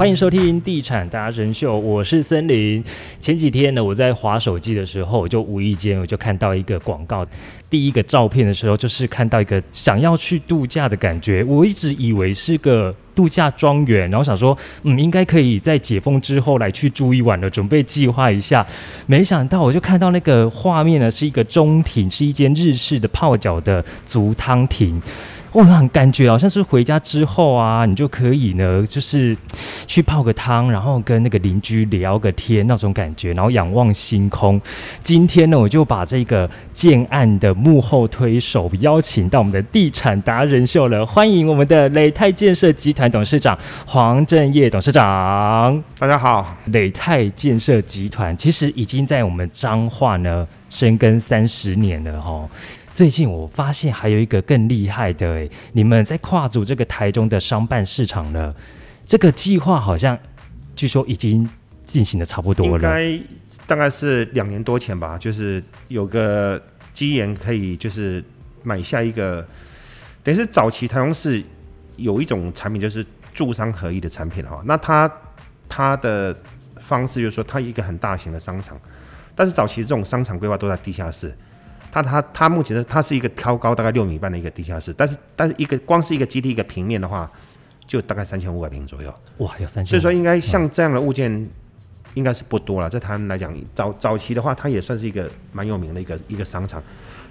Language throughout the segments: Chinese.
欢迎收听《地产达人秀》，我是森林。前几天呢，我在划手机的时候，就无意间我就看到一个广告。第一个照片的时候，就是看到一个想要去度假的感觉。我一直以为是个度假庄园，然后想说，嗯，应该可以在解封之后来去住一晚的，准备计划一下。没想到，我就看到那个画面呢，是一个中庭，是一间日式的泡脚的足汤亭。哇，感觉好像是回家之后啊，你就可以呢，就是去泡个汤，然后跟那个邻居聊个天那种感觉，然后仰望星空。今天呢，我就把这个建案的幕后推手邀请到我们的地产达人秀了，欢迎我们的磊泰建设集团董事长黄振业董事长。大家好，磊泰建设集团其实已经在我们彰化呢深耕三十年了哈。最近我发现还有一个更厉害的哎，你们在跨足这个台中的商办市场了，这个计划好像据说已经进行的差不多了，应该大概是两年多前吧，就是有个机缘可以就是买下一个，等于是早期台中市有一种产品就是住商合一的产品哈，那它它的方式就是说它一个很大型的商场，但是早期这种商场规划都在地下室。它它它目前的它是一个挑高大概六米半的一个地下室，但是但是一个光是一个基地一个平面的话，就大概三千五百平左右。哇，有三千。所以说应该像这样的物件应该是不多了，在他们来讲，早早期的话，它也算是一个蛮有名的一个一个商场。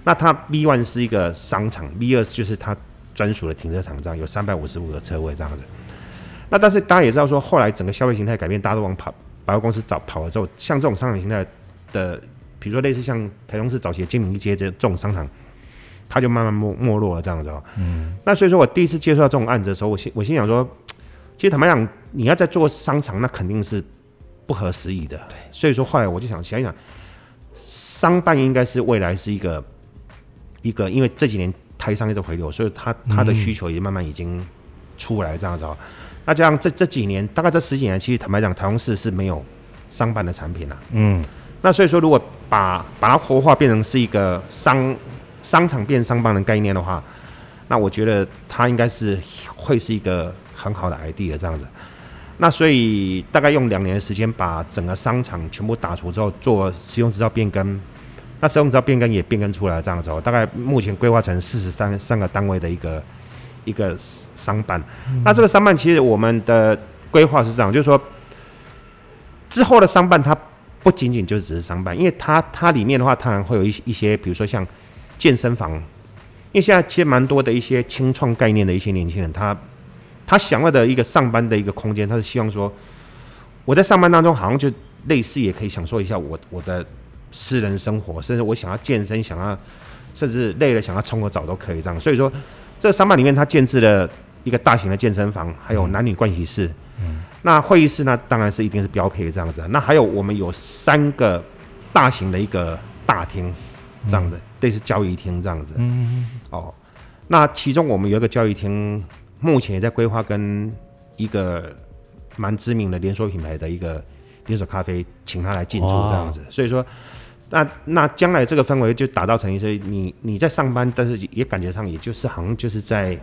那它 B one 是一个商场，B 二就是它专属的停车场，这样有三百五十五个车位这样子。那但是大家也知道说，后来整个消费形态改变，大家都往跑百货公司找跑了之后，像这种商场形态的。比如说，类似像台中市早期的金明街这这种商场，它就慢慢没没落了这样子哦。嗯。那所以说我第一次接触到这种案子的时候，我心我心想说，其实坦白讲，你要在做商场，那肯定是不合时宜的。对。所以说后来我就想想一想，商办应该是未来是一个一个，因为这几年台商一直回流，所以它它的需求也慢慢已经出来这样子哦。那这样这这几年，大概这十几年，其实坦白讲，台中市是没有商办的产品了。嗯。那所以说，如果把把它活化变成是一个商商场变商办的概念的话，那我觉得它应该是会是一个很好的 idea 这样子。那所以大概用两年的时间把整个商场全部打除之后，做使用执照变更。那使用执照变更也变更出来这样子，大概目前规划成四十三三个单位的一个一个商办。那这个商办其实我们的规划是这样，就是说之后的商办它。不仅仅就只是商办，因为它它里面的话，当然会有一一些，比如说像健身房，因为现在其实蛮多的一些轻创概念的一些年轻人，他他想要的一个上班的一个空间，他是希望说，我在上班当中好像就类似也可以享受一下我我的私人生活，甚至我想要健身，想要甚至累了想要冲个澡都可以这样。所以说，这个商办里面它建置了一个大型的健身房，还有男女盥洗室。嗯。那会议室呢，当然是一定是标配这样子。那还有我们有三个大型的一个大厅，这样子，类似交易厅这样子。嗯。哦，那其中我们有一个交易厅，目前也在规划跟一个蛮知名的连锁品牌的一个连锁咖啡，请他来进驻这样子。所以说，那那将来这个氛围就打造成一些你你在上班，但是也感觉上也就是好像就是在。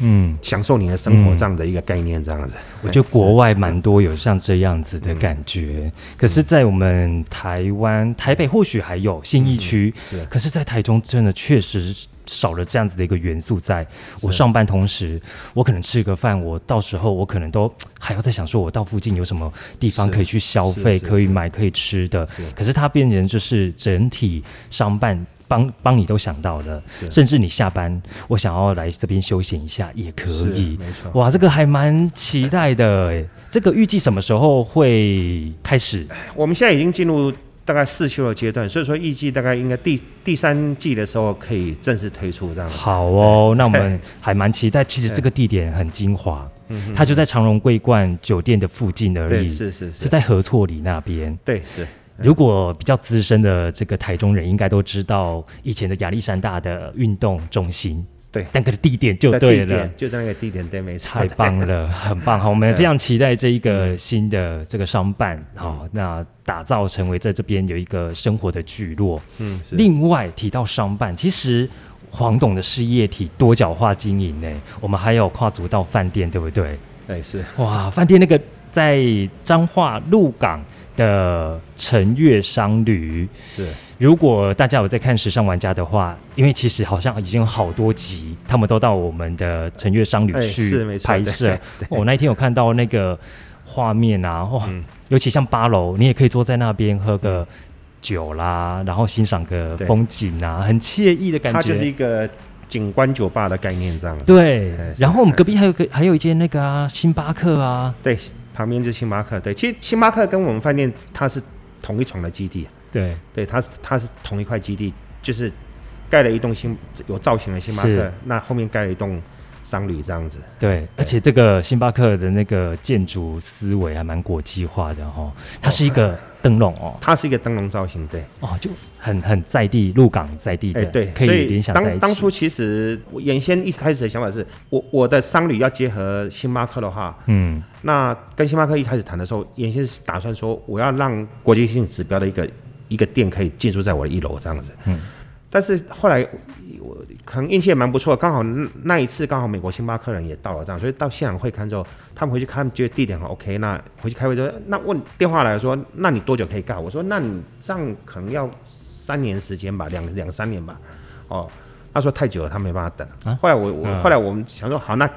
嗯，享受你的生活这样的一个概念，这样子，我觉得国外蛮多有像这样子的感觉。可是，在我们台湾台北或许还有新一区，可是，在台中真的确实少了这样子的一个元素。在。我上班同时，我可能吃个饭，我到时候我可能都还要在想，说我到附近有什么地方可以去消费，可以买可以吃的。可是它变成就是整体商办。帮帮你都想到了，甚至你下班，我想要来这边休闲一下也可以。没错，哇，这个还蛮期待的。这个预计什么时候会开始？我们现在已经进入大概试修的阶段，所以说预计大概应该第第三季的时候可以正式推出这样。好哦，那我们还蛮期待。其实这个地点很精华，它就在长荣桂冠酒店的附近而已。是是是，是在合错里那边。对，是。如果比较资深的这个台中人，应该都知道以前的亚历山大的运动中心，对，那个地点就对了，就在那个地点，对，没错，太棒了，很棒，哈，我们非常期待这一个新的这个商办，好，那打造成为在这边有一个生活的聚落。嗯，另外提到商办，其实黄董的事业体多角化经营呢，我们还有跨足到饭店，对不对？哎，是。哇，饭店那个在彰化鹿港的陈月商旅，是，如果大家有在看《时尚玩家》的话，因为其实好像已经有好多集，他们都到我们的陈月商旅去拍摄。对。我、那一天有看到那个画面啊，哇，嗯。尤其像八楼，你也可以坐在那边喝个酒啦，然后欣赏个风景啊，很惬意的感觉。它就是一个景观酒吧的概念这样子。对然后我们隔壁还有个还有一间那个啊，星巴克啊，对，旁边就是星巴克。对，其实星巴克跟我们饭店它是同一床的基地，对，对，它是它是同一块基地，就是盖了一栋星有造型的星巴克，那后面盖了一栋商旅这样子。对，而且这个星巴克的那个建筑思维还蛮国际化的哦，它是一个灯笼哦，它是一个灯笼造型，对，哦，就很很在地，鹿港在地的，哎、对，可以以联想。当当初其实我原先一开始的想法是我我的商旅要结合星巴克的话，嗯，那跟星巴克一开始谈的时候，原先是打算说我要让国际性指标的一个一个店可以进驻在我的一楼这样子。嗯，但是后来我可能运气也蛮不错，刚好那一次刚好美国星巴克人也到了这样，所以到现场会看之后，他们回去看觉得地点很 OK，那回去开会就那问电话来说，那你多久可以盖？我说那你这样可能要三年时间吧，两两三年吧。哦，他说太久了，他没办法等。啊后来我我、后来我们想说好，那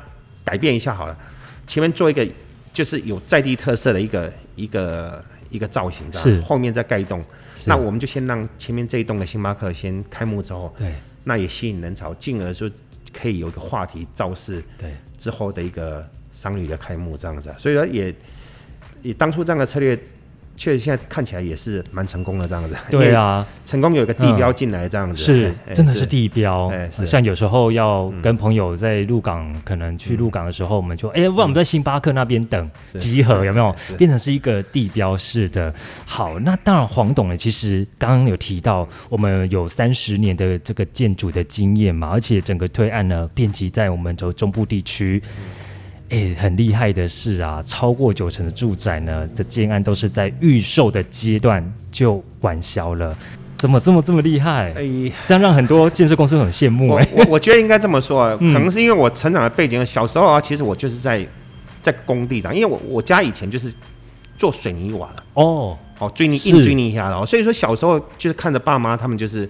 改变一下好了，前面做一个就是有在地特色的一个一个一个造型，这是后面再盖一栋。那我们就先让前面这一栋的星巴克先开幕之后，对那也吸引人潮，进而就可以有一个话题造势对。之后的一个商旅的开幕这样子啊、所以说也也当初这样的策略，确实现在看起来也是蛮成功的这样子。对，啊，成功有一个地标进来这样子，是真的是地标。像有时候要跟朋友在鹿港，可能去鹿港的时候，我们就哎，不然我们在星巴克那边等是。集合，有没有？是。变成是一个地标式的？好，那当然黄董呢，其实刚刚有提到，我们有三十年的这个建筑的经验嘛，而且整个推案呢遍及在我们的中部地区。哎、很厉害的是啊，超过九成的住宅呢的建案都是在预售的阶段就完销了，怎么这么这么厉害？哎。这样让很多建设公司很羡慕我哎、我我觉得应该这么说啊，可嗯能是因为我成长的背景，小时候啊，其实我就是在在工地上，因为我我家以前就是做水泥瓦的，哦，哦，追泥是硬追泥下的哦，所以说小时候就是看着爸妈他们就是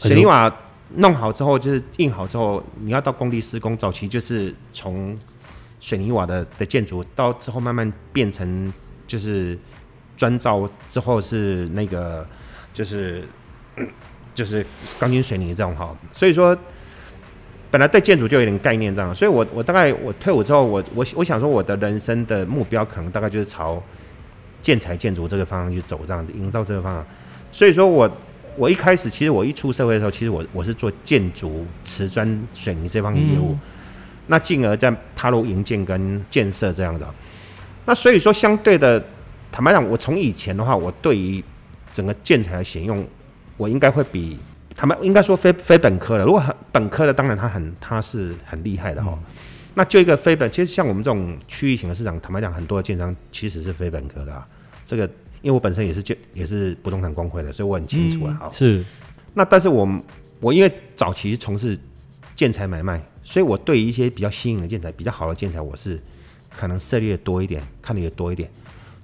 水泥瓦弄好之后，就是印好之后，你要到工地施工，早期就是从水泥瓦的的建筑，到之后慢慢变成就是砖造之后是那个就是就是钢筋水泥这种哈，所以说。本来对建筑就有点概念这样，所以我我大概我退伍之后，我我我想说我的人生的目标可能大概就是朝建材建筑这个方向去走，这样营造这个方向。所以说我我一开始其实我一出社会的时候，其实我我是做建筑、瓷砖、水泥这方面业务，那进而再踏入营建跟建设这样的。那所以说相对的，坦白讲，我从以前的话，我对于整个建材的选用，我应该会比他们应该说非非本科的，如果很本科的，当然他很他是很厉害的哈。那就一个非本，其实像我们这种区域型的市场，坦白讲，很多的建商其实是非本科的啊。这个，因为我本身也是建也是不动产工会的，所以我很清楚啊。好，是那但是我们我因为早期从事建材买卖，所以我对一些比较新颖的建材、比较好的建材，我是可能涉猎的多一点，看的也多一点，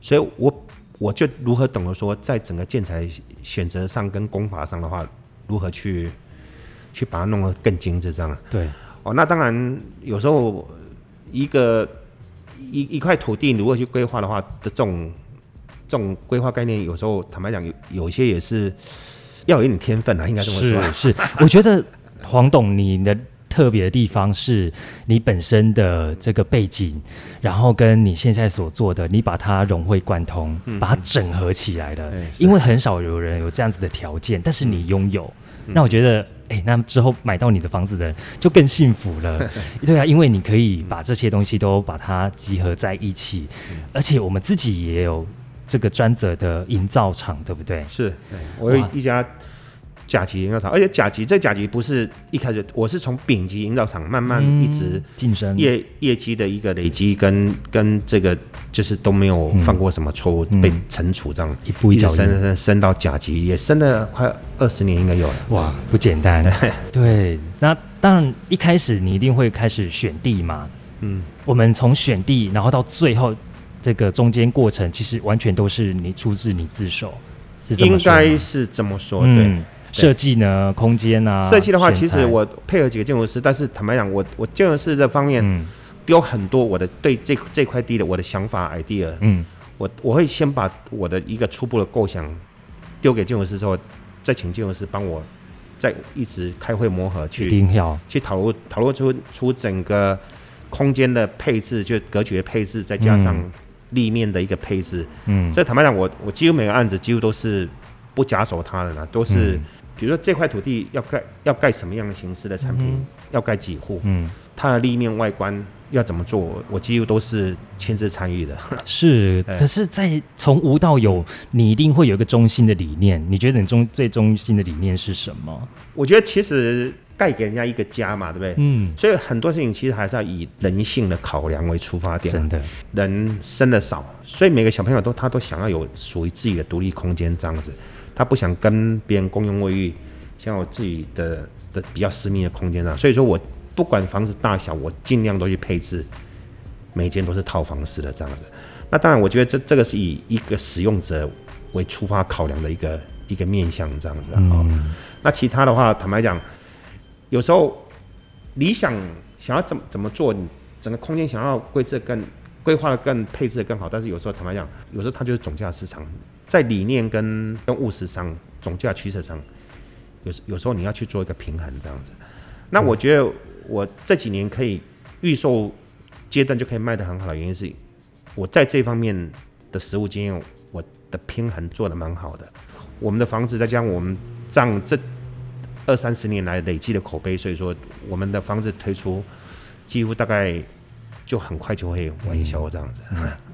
所以我我就如何懂得说，在整个建材选择上跟工法上的话，如何去去把它弄得更精致，这样。对，哦，那当然有时候一个一一块土地如果去规划的话的这种这种规划概念，有时候坦白讲有有一些也是要有一点天分啊，应该这么说。是是，我觉得黄董你的特别的地方是你本身的这个背景，然后跟你现在所做的，你把它融会贯通，把它整合起来了。因为很少有人有这样子的条件，但是你拥有，那我觉得。哎，那之后买到你的房子的人就更幸福了，对啊，因为你可以把这些东西都把它集合在一起，而且我们自己也有这个专责的营造厂，对不对？是，我有一家甲级营造厂，而且甲级这甲级不是一开始，我是从丙级营造厂慢慢一直嗯晋升，业业绩的一个累积跟跟这个就是都没有犯过什么错误，嗯被惩处这样，一步一直脚，升升升到甲级，也升了快二十年应该有了。哇，不简单。对，那当然一开始你一定会开始选地嘛，嗯，我们从选地，然后到最后这个中间过程，其实完全都是你出自你自首，是应该是这么说，对。嗯，设计呢，空间啊，设计的话，其实我配合几个建筑师，但是坦白讲，我我建筑师这方面嗯。丢很多我的对这这块地的我的想法 idea，嗯。我我会先把我的一个初步的构想丢给建筑师之后，再请建筑师帮我再一直开会磨合去定要。去讨论讨论出出整个空间的配置，就格局的配置，再加上嗯。立面的一个配置。嗯。这坦白讲，我我几乎每个案子几乎都是不假手他人啊，都是、嗯比如说这块土地要盖要盖什么样的形式的产品，嗯要盖几户，嗯它的立面外观要怎么做，我我几乎都是亲自参与的。是，对可是，在从无到有，你一定会有一个中心的理念。你觉得你中最中心的理念是什么？我觉得其实盖给人家一个家嘛，对不对？嗯，所以很多事情其实还是要以人性的考量为出发点。真的，人生的少，所以每个小朋友都他都想要有属于自己的独立空间，这样子，他不想跟别人共用卫浴，像我自己的的比较私密的空间啊。所以说我不管房子大小，我尽量都去配置，每间都是套房式的这样子。那当然，我觉得这这个是以一个使用者为出发考量的一个一个面向这样子啊。哦嗯那其他的话，坦白讲，有时候理想想要怎么怎么做，你整个空间想要规制得更规划的更配置的更好，但是有时候坦白讲，有时候它就是总价市场，在理念跟跟务实上，总价取舍上，有时有时候你要去做一个平衡这样子。那我觉得我这几年可以预售阶段就可以卖得很好的原因是，我在这方面的实物经验，我的平衡做得蛮好的。我们的房子再加上我们这样这二三十年来累积的口碑，所以说我们的房子推出几乎大概就很快就会完销这样子。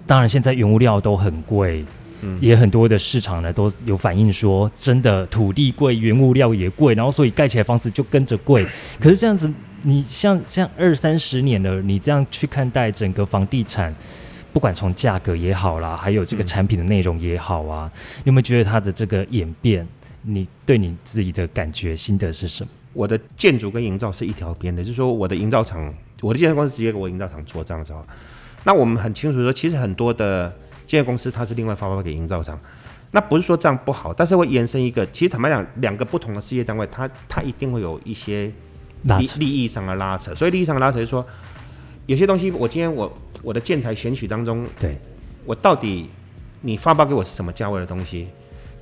当然，现在原物料都很贵，嗯也很多的市场呢都有反映说，真的土地贵，原物料也贵，然后所以盖起来房子就跟着贵。可是这样子，你像像二三十年了，你这样去看待整个房地产。不管从价格也好啦，还有这个嗯产品的内容也好啊，你有没有觉得它的这个演变，你对你自己的感觉心得是什么？我的建筑跟营造是一条边的，就是说我的营造厂，我的建设公司直接给我营造厂做这样子啊。那我们很清楚说，其实很多的建设公司它是另外发包给营造厂，那不是说这样不好，但是会延伸一个，其实坦白讲，两个不同的事业单位，它它一定会有一些利益上的拉扯，所以利益上的拉扯就是说，有些东西我今天我我的建材选取当中，对，我到底你发包给我是什么价位的东西？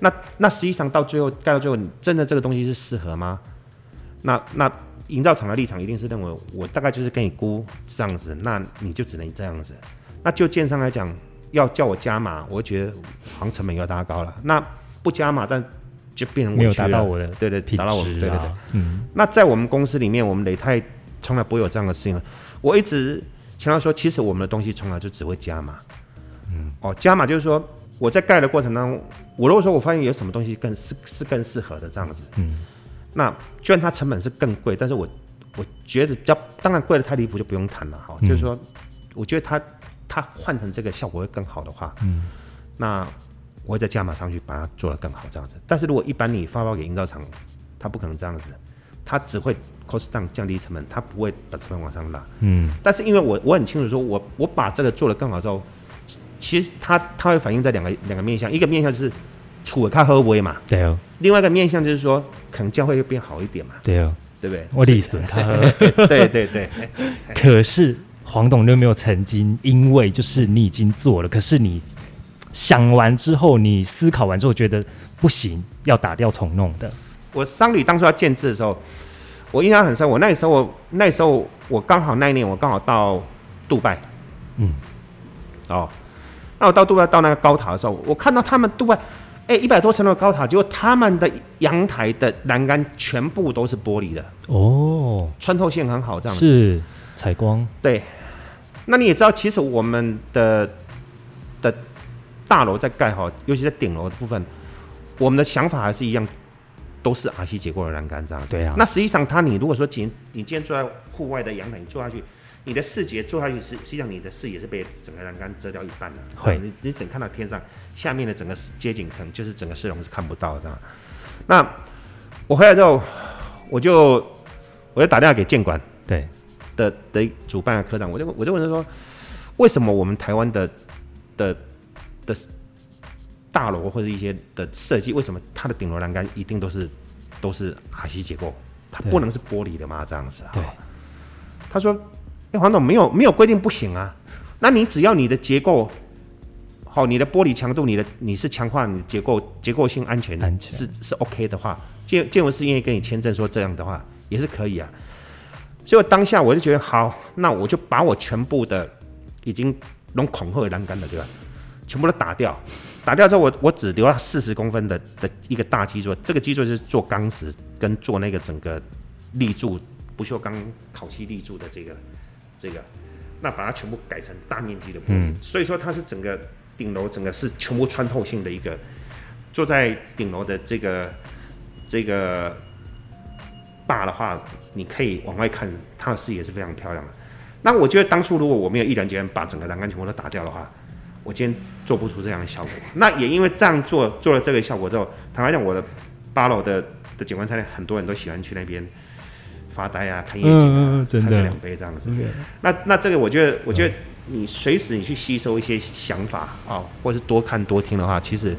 那那实际上到最后盖到最后，你真的这个东西是适合吗？那那营造厂的立场一定是认为我大概就是跟你估这样子，那你就只能这样子。那就建商来讲，要叫我加码，我会觉得好像成本要拉高了。那不加码，但就变成没有达到我的对对品达到我质对对对啊。嗯，那在我们公司里面，我们雷泰从来不会有这样的事情了。我一直强调说，其实我们的东西从来就只会加码。嗯，哦，加码就是说我在盖的过程当中，我如果说我发现有什么东西更是是更适合的这样子，嗯，那虽然它成本是更贵，但是我我觉得比较当然贵的太离谱就不用谈了哈。嗯就是说，我觉得它它换成这个效果会更好的话，嗯，那我会再加码上去把它做得更好这样子。但是如果一般你发包给营造厂，它不可能这样子，它只会 cost down 降低成本，它不会把成本往上拉。嗯，但是因为我我很清楚说我我把这个做得更好之后，其其实它它会反映在两个两个面向，一个面向就是处它合不嘛，对哦，另外一个面向就是说可能将会会变好一点嘛，对哦，对不对？我理损他。对对对，可是黄董，你有没有曾经因为就是你已经做了，可是你想完之后，你思考完之后觉得不行，要打掉重弄的？我商旅当初要建制的时候，我印象很深。我那时候我那时候我刚好那一年我刚好到杜拜，嗯，哦，那我到杜拜到那个高塔的时候，我看到他们杜拜，哎，一百多层楼的高塔，结果他们的阳台的栏杆全部都是玻璃的，哦，穿透性很好，这样子。是采光，对，那你也知道，其实我们的的大楼在盖好，尤其在顶楼的部分，我们的想法还是一样，都是 RC 结构的栏杆这样子。对啊。那实际上，它你如果说今你今天坐在户外的阳台，你坐下去，你的视觉做下去，实实际上你的视野是被整个栏杆遮掉一半的。会你你只看到天上，下面的整个街景可能就是整个市容是看不到的。那我回来之后，我就我就打电话给建管。对，的的主办的科长，我就我就问他说，为什么我们台湾的的的大楼或者一些的设计，为什么它的顶楼栏杆一定都是都是阿西结构，它不能是玻璃的吗？这样子啊？对，他说：“哎、黄总没有没有规定不行啊，那你只要你的结构好，你的玻璃强度，你的你是强化你的结构结构性安全安全是是 OK 的话，建建文是愿意跟你签证说这样的话也是可以啊。所以我当下我就觉得好，那我就把我全部的已经弄恐吓栏杆了，对吧？全部都打掉，打掉之后我我只留了四十公分的的一个大基座，这个基座就是做钢石跟做那个整个立柱不锈钢烤漆立柱的这个这个，那把它全部改成大面积的玻璃，嗯所以说它是整个顶楼整个是全部穿透性的一个，坐在顶楼的这个这个坝的话，你可以往外看，它的视野是非常漂亮的。那我觉得当初如果我没有毅然决然把整个栏杆全部都打掉的话，我今天做不出这样的效果。那也因为这样做做了这个效果之后，坦白讲，我的八楼的的景观餐厅很多人都喜欢去那边发呆啊，看夜景喝个两杯这样子。那那这个我觉得，我觉得你随时你去吸收一些想法啊、或是多看多听的话，其实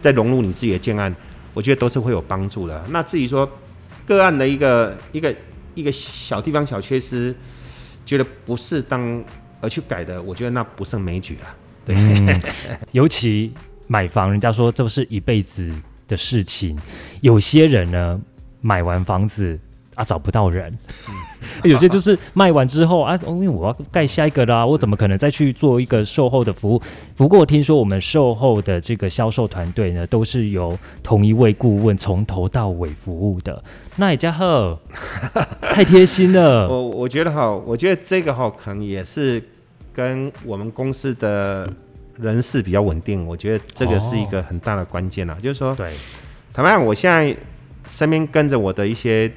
在融入你自己的建案，我觉得都是会有帮助的。那至于说个案的一个一个一个小地方小缺失，觉得不适当而去改的，我觉得那不胜枚举啊。对，嗯，尤其买房，人家说这是一辈子的事情。有些人呢，买完房子啊找不到人，有些就是卖完之后啊，哦因为我要盖下一个啦，我怎么可能再去做一个售后的服务？不过听说我们售后的这个销售团队呢，都是由同一位顾问从头到尾服务的。那也加贺，太贴心了。我我觉得哈，我觉得这个哈可能也是跟我们公司的人事比较稳定，我觉得这个是一个很大的关键啊。就是说，对，坦白讲，我现在身边跟着我的一些，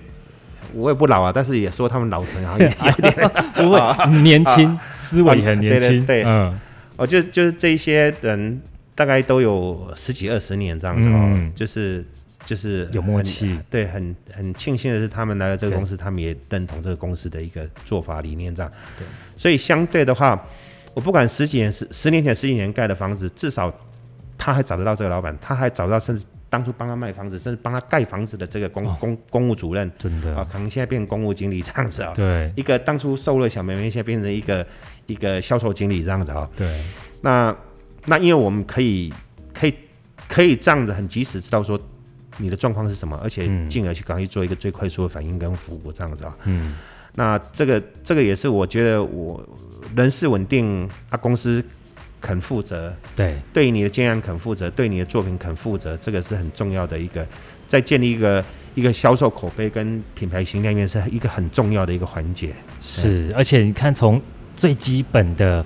我也不老啊，但是也说他们老成，然后也有点，不会 年轻，思维很年轻，对对对。嗯，哦，就就是这一些人大概都有十几二十年这样子哦，嗯。就是就是有默契，对，很很庆幸的是，他们来了这个公司，他们也认同这个公司的一个做法理念，这样。对，所以相对的话，我不管十几年、十十年前、十几年盖的房子，至少他还找得到这个老板，他还找得到，甚至当初帮他卖房子，甚至帮他盖房子的这个公、哦。公公务主任。真的，啊，可能现在变公务经理这样子啊、对。一个当初瘦了小妹妹，现在变成一个一个销售经理这样子啊、对，那那因为我们可以可以可以这样子很及时知道说你的状况是什么，而且嗯进而去赶快去做一个最快速的反应跟服务这样子啊。嗯，那这个这个也是我觉得我人事稳定啊，公司肯负责，对，对你的经验肯负责，对你的作品肯负责，这个是很重要的一个，在建立一个一个销售口碑跟品牌形象里面是一个很重要的一个环节。是，而且你看，从最基本的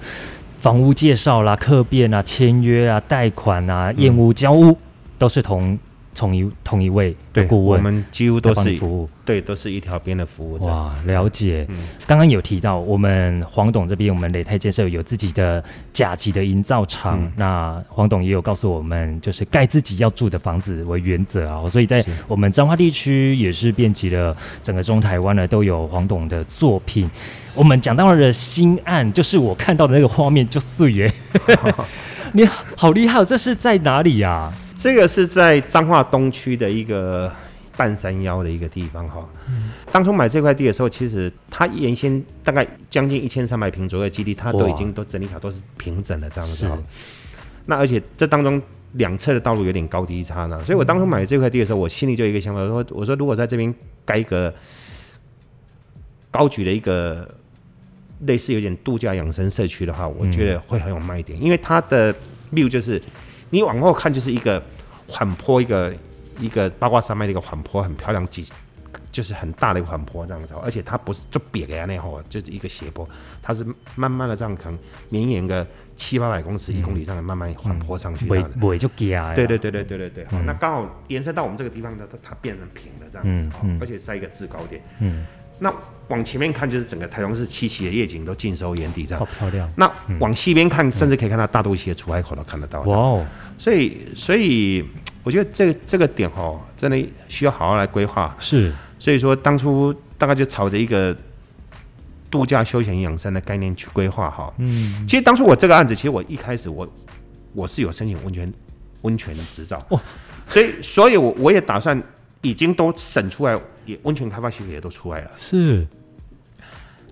房屋介绍啦、客变啊、签约啊、贷款啊、验屋、交屋，都是同同一同一位的对，顾问我们几乎都是服务。对，都是一条边的服务。哇，了解。嗯刚刚有提到，我们黄董这边，我们磊泰建设有自己的甲级的营造厂。嗯那黄董也有告诉我们，就是盖自己要住的房子为原则啊。所以在我们彰化地区也是遍及了整个中台湾呢，都有黄董的作品。我们讲到了新案，就是我看到的那个画面就碎耶，你好厉害哦！这是在哪里呀、这个是在彰化东区的一个半山腰的一个地方哈。当初买这块地的时候，其实它原先大概将近一千三百平左右的基地，它都已经都整理好，都是平整的这样子是哈。那而且这当中两侧的道路有点高低差呢，所以我当初买这块地的时候，我心里就有一个想法，说我说如果在这边盖一个高举的一个类似有点度假养生社区的话，我觉得会很有卖点，因为它的 view 就是你往后看就是一个缓坡，一个一个八卦山脉的一个缓坡，很漂亮，几就是很大的一个缓坡这样子哦，而且它不是就瘪的那吼，就是一个斜坡，它是慢慢的这样可能绵延个七八百公尺、一公里这样慢慢缓坡上去这尾样子。尾就夹对对对对对对对，好那刚好延伸到我们这个地方呢，它它变成平的这样子而且在一个制高点。嗯，那往前面看就是整个台中市七期的夜景都尽收眼底这样好。漂亮。那往西边看，甚至可以看到大肚溪的出海口都看得到。哇哦，所以，所以我觉得这个这个点哦，真的需要好好来规划。是所以说，当初大概就朝着一个度假休闲养生的概念去规划哈。嗯，其实当初我这个案子，其实我一开始我我是有申请温泉温泉的执照，哦所以所以我我也打算已经都审出来，也温泉开发许可也都出来了。是，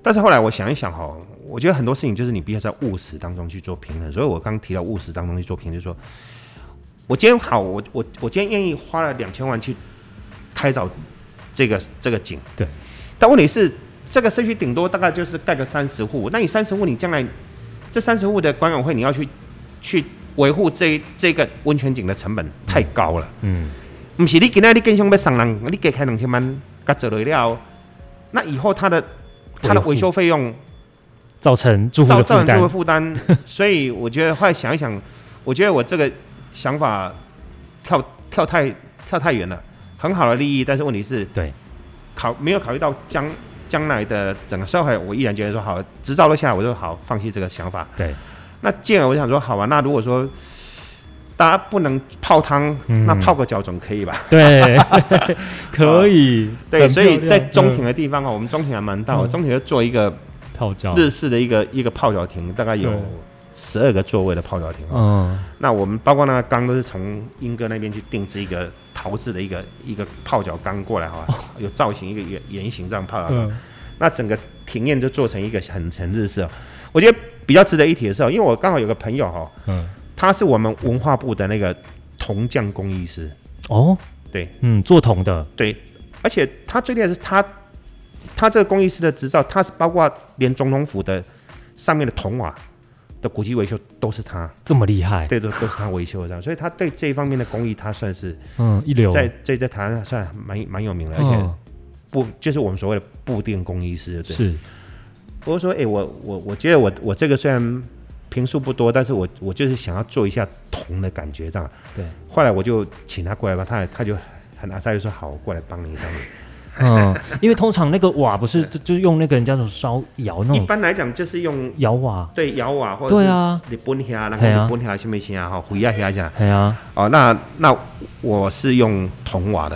但是后来我想一想哈，我觉得很多事情就是你必须在务实当中去做平衡，所以我刚提到务实当中去做平衡，就是说我今天好，我我我今天愿意花了两千万去开凿这个这个井，对，但问题是这个社区顶多大概就是盖个三十户，那你三十户你将来这三十户的管委会你要去去维护这这个温泉井的成本太高了。嗯，不是你今仔你更想要送人，你给开两千万，甲做落了，那以后他的他的维修费用造成住户负造造成这个担，负担，所以我觉得后来想一想，我觉得我这个想法跳跳太跳太远了，很好的利益，但是问题是对，考没有考虑到将将来的整个社会，我依然觉得说好，执照都下来，我就好放弃这个想法。对，那进而我想说，好吧，那如果说大家不能泡汤，嗯。那泡个脚总可以吧？对，可以，对，所以在中庭嗯的地方哦，我们中庭还蛮大中庭就做一个泡脚，日式的一个一个泡脚亭，大概有十二个座位的泡脚亭哦。嗯，那我们包括那个缸都是从英哥那边去定制一个陶制的一个一个泡脚缸过来哈，有造型一个圆圆形这样泡脚缸。嗯，那整个庭院就做成一个很很日式哦。我觉得比较值得一提的是哦，因为我刚好有个朋友哈，嗯，他是我们文化部的那个铜匠工艺师，哦，对。嗯，做铜的，对，而且他最厉害的是他他这个工艺师的执照，他是包括连总统府的上面的铜瓦的古迹维修都是他，这么厉害，对，都都是他维修的。所以他对这一方面的工艺，他算是嗯，一流，在在在台湾算蛮蛮有名的，而且嗯。不就是我们所谓的布店工艺师，对。是，我就说，哎、我我我觉得我我这个虽然平数不多，但是我我就是想要做一下铜的感觉这样。对，后来我就请他过来吧，他他就很阿塞就说好，我过来帮你这样。嗯，因为通常那个瓦不是就就用那个人家种烧窑那种一般来讲就是用窑瓦，对窑瓦或者对啊是日本遐，然后嘿啊日本遐什么啥哈，回啊遐啥。哎呀，哦，那那我是用铜瓦的，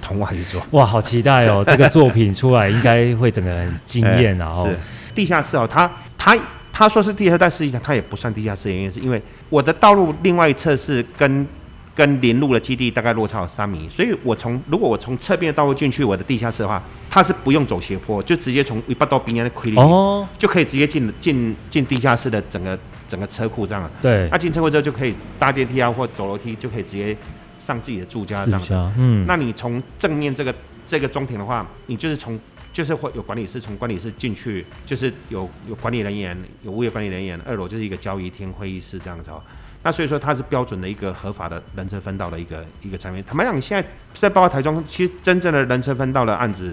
铜瓦去做。哇，好期待哦！这个作品出来应该会整个很惊艳，然后是地下室哦，它它他说是地下室，但实际上它也不算地下室，原因是因为我的道路另外一侧是跟跟林路的基地大概落差有三米，所以我从如果我从侧边的道路进去我的地下室的话，它是不用走斜坡，就直接从一巴到边的亏里哦，就可以直接进进进地下室的整个整个车库这样。对那，进车库之后就可以搭电梯啊，或走楼梯就可以直接上自己的住家这样子。嗯，那你从正面这个这个中庭的话，你就是从就是会有管理室，从管理室进去，就是有有管理人员，有物业管理人员，二楼就是一个交易厅、会议室这样子哦。那所以说它是标准的一个合法的人车分道的一个一个产品。坦白讲，现在在包括台中，其实真正的人车分道的案子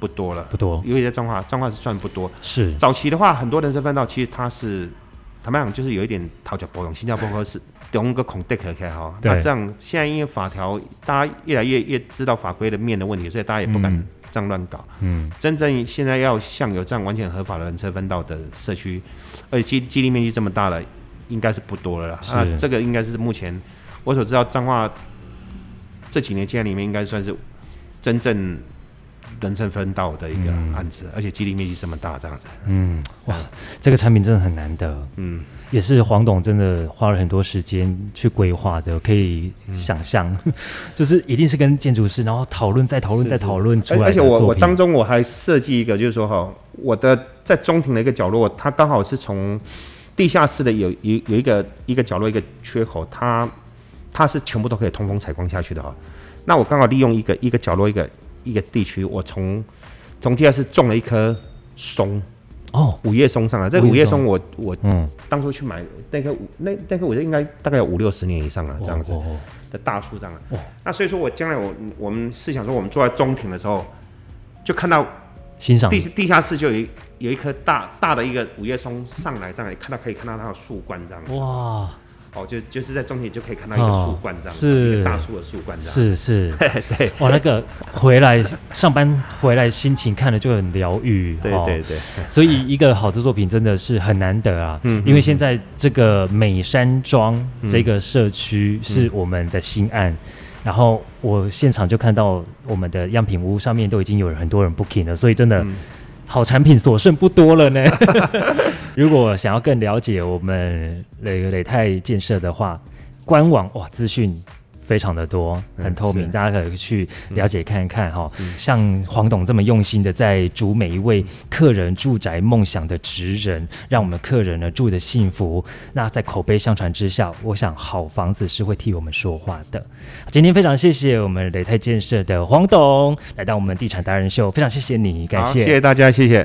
不多了，不多，尤其在彰化，彰化是算不多。是早期的话，很多人车分道其实它是坦白讲，就是有一点讨巧包容，新加坡和是用个孔 deck 开哈。对那这样现在因为法条，大家越来越越知道法规的面的问题，所以大家也不敢嗯这样乱搞。嗯，真正现在要像有这样完全合法的人车分道的社区，而且基基地面积这么大了，应该是不多了啦。是啊，这个应该是目前我所知道彰化这几年经验里面，应该算是真正人车分道的一个嗯案子，而且基地面积这么大，这样子。嗯，哇，这个产品真的很难得，嗯，也是黄董真的花了很多时间去规划的，可以嗯想象，就是一定是跟建筑师，然后讨论再讨论再讨论出来而且我我当中我还设计一个，就是说哈，我的在中庭的一个角落，它刚好是从地下室的有有有一个一个角落一个缺口，它它是全部都可以通风采光下去的哈。那我刚好利用一个一个角落一个一个地区，我从从地下室种了一棵松，哦，五叶松上来。这个五叶松松我我嗯，当初去买那棵五那那棵我觉得应该大概有五六十年以上了，这样子。的大树上了。那所以说我将来我我们是想说，我们坐在中庭的时候，就看到欣赏地地下室就有一有一棵大大的一个五叶松上来，这样看到可以看到它的树冠这样子。哇，哦，就就是在中庭就可以看到一个树冠这样子，哦是。一个大树的树冠这样。是是，对哇，那个回来上班回来心情看了就很疗愈，哦对对。对，所以一个好的作品真的是很难得啊，嗯因为现在这个美山庄嗯。这个社区是我们的新案，然后我现场就看到我们的样品屋上面都已经有很多人 booking 了，所以真的嗯。好产品所剩不多了呢。如果想要更了解我们磊磊泰建设的话，官网哇资讯。非常的多，很透明，大家可以去了解看一看哈。像黄董这么用心的在煮每一位客人住宅梦想的职人，让我们客人呢住的幸福。那在口碑相传之下，我想好房子是会替我们说话的。今天非常谢谢我们雷泰建设的黄董来到我们地产达人秀，非常谢谢你，感谢，谢谢大家，谢谢。